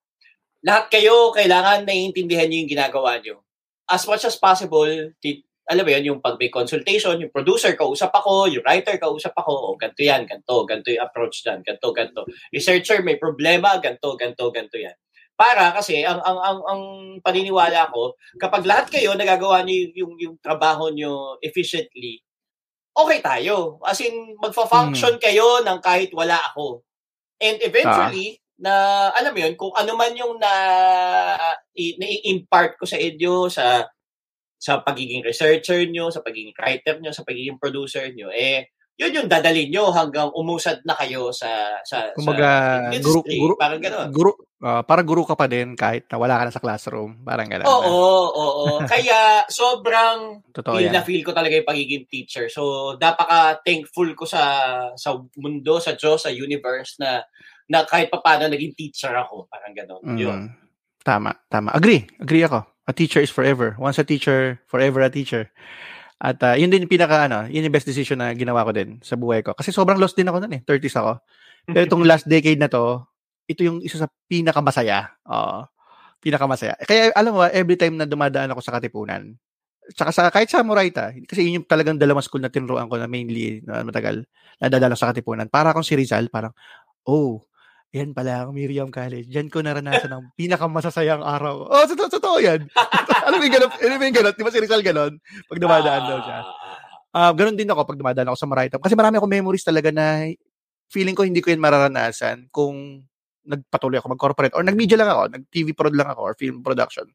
lahat kayo kailangan naiintindihan niyo yung ginagawa niyo. As much as possible, t- alam mo yun, yung pag may consultation, yung producer kausap ako, yung writer kausap ako, o oh, ganito yan, ganito, ganito yung approach dyan, ganito, ganito. Researcher may problema, ganito, ganito, ganito yan. Para kasi ang ang ang, ang paniniwala ko, kapag lahat kayo nagagawa niyo yung yung trabaho niyo efficiently, okay tayo. As in magfa-function hmm. kayo ng kahit wala ako. And eventually, ah. na alam mo yun, kung ano man yung na i-impart ko sa inyo sa sa pagiging researcher nyo, sa pagiging writer nyo, sa pagiging producer nyo, eh, yun yung dadalhin nyo hanggang umusad na kayo sa sa, Kumaga, sa. Guru, guru, parang gano'n. Guru, uh, para guru ka pa din kahit na wala ka na sa classroom. Parang gano'n. Oo, oo, oo. Kaya sobrang Totoo feel yan. na feel ko talaga yung pagiging teacher. So, napaka-thankful ko sa sa mundo, sa Diyos, sa universe na na kahit pa paano naging teacher ako. Parang gano'n. Mm. Yun. Tama, tama. Agree. Agree ako. A teacher is forever. Once a teacher, forever a teacher. At uh, yun din yung pinaka ano, yun yung best decision na ginawa ko din sa buhay ko. Kasi sobrang lost din ako noon eh, 30s ako. Pero itong last decade na to, ito yung isa sa pinakamasaya. Oo. Pinakamasaya. Kaya alam mo, every time na dumadaan ako sa Katipunan, saka sa, kahit sa Moraita, kasi yun yung talagang dalawang school na tinuruan ko na mainly na matagal, nadadala sa Katipunan. Para akong si Rizal, parang, oh, yan pala ang Miriam College. Diyan ko naranasan ang pinakamasasayang araw. Oh, totoo, totoo yan. alam mo yung ganun, alam mo yung ganun, di ba si Rizal ganun? Pag dumadaan daw siya. Uh, ganun din ako pag dumadaan ako sa Maraitam. Kasi marami akong memories talaga na feeling ko hindi ko yan mararanasan kung nagpatuloy ako mag-corporate or nag-media lang ako, nag-TV prod lang ako or film production.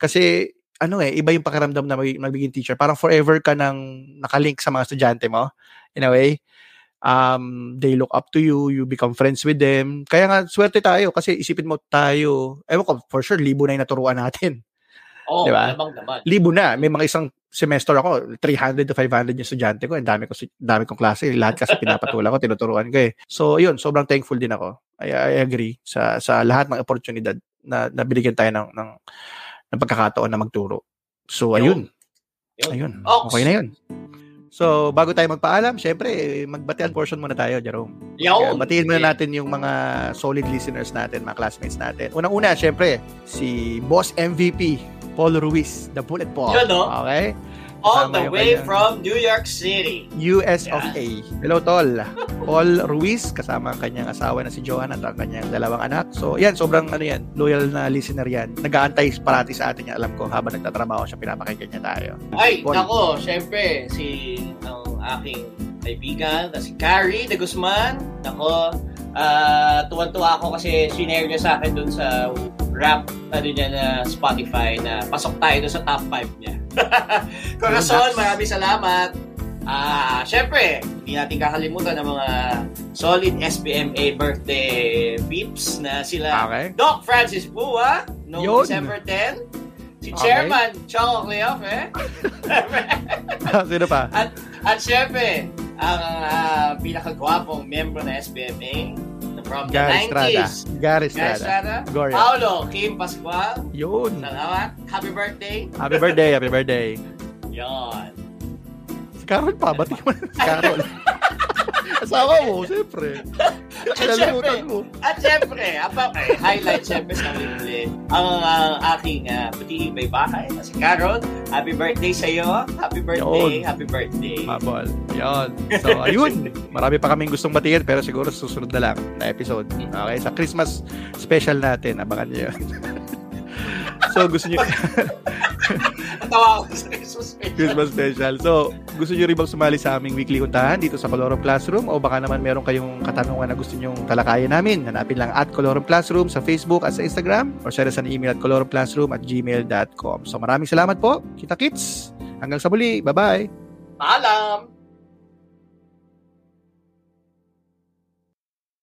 Kasi ano eh, iba yung pakiramdam na mag- magiging teacher. Parang forever ka nang nakalink sa mga estudyante mo in a way um, they look up to you, you become friends with them. Kaya nga, swerte tayo kasi isipin mo tayo, ewan ko, for sure, libo na yung naturuan natin. Oo, oh, diba? naman naman. Libo na. May mga isang semester ako, 300 to 500 yung estudyante ko. Ang dami ko, dami kong klase. Lahat kasi pinapatulan ko, tinuturuan ko eh. So, yun, sobrang thankful din ako. I, I agree sa sa lahat ng oportunidad na, na binigyan tayo ng, ng, ng pagkakataon na magturo. So, ayun. Yun. Ayun. Okay na yun. So, bago tayo magpaalam, syempre, magbatian portion muna tayo, Jerome. Yo! batiin muna natin yung mga solid listeners natin, mga classmates natin. Unang-una, syempre, si Boss MVP, Paul Ruiz, the Bullet Paul. Yun, no? Okay? All the way from New York City. US yeah. of A. Hello, Tol. Paul Ruiz, kasama ang kanyang asawa na si Johan at ang kanyang dalawang anak. So, yan, sobrang ano yan, loyal na listener yan. Nag-aantay parati sa atin yan, alam ko, habang nagtatrabaho siya, pinapakinggan niya tayo. Ay, Paul. ako, syempre, si ang aking kaibigan, na si Carrie de Guzman. Ako, uh, tuwan-tuwa ako kasi sinare niya sa akin dun sa rap ano niya na Spotify na pasok tayo dun sa top 5 niya. Corazon, maraming salamat. Ah, uh, syempre, hindi natin kakalimutan ng mga solid SBMA birthday peeps na sila okay. Doc Francis Bua no Yun. December 10. Si okay. Chairman Chong Cleof, eh? Sino pa? At, at syempre, ang uh, pinakagwapong membro ng SBMA from Gary the 90s. Estrada. Gary Estrada. Estrada. Gloria. Paulo Kim Pascual. Yun. Salamat. Happy birthday. Happy birthday, happy birthday. Yon. Si Carol pa, ba't mo si Carol? Asawa mo, siyempre. Kinalimutan mo. At siyempre, apa, eh, highlight siyempre sa huli, ang uh, aking uh, puting may bahay, si Carol. Happy birthday sa iyo. Happy birthday, Yun. happy birthday. Mabol. Yan. So, ayun. Marami pa kaming gustong batiin, pero siguro susunod na lang na episode. Okay? Sa Christmas special natin, abangan niyo yun. so, gusto niyo... Natawa ako sa Christmas special. Christmas special. So, gusto niyo rin bang sumali sa aming weekly untahan dito sa Colorum Classroom o baka naman meron kayong katanungan na gusto niyo talakayan namin, hanapin lang at Colorum Classroom sa Facebook at sa Instagram or us an email at colorumclassroom at gmail.com. So, maraming salamat po. Kita kits. Hanggang sa muli. Bye-bye. Paalam!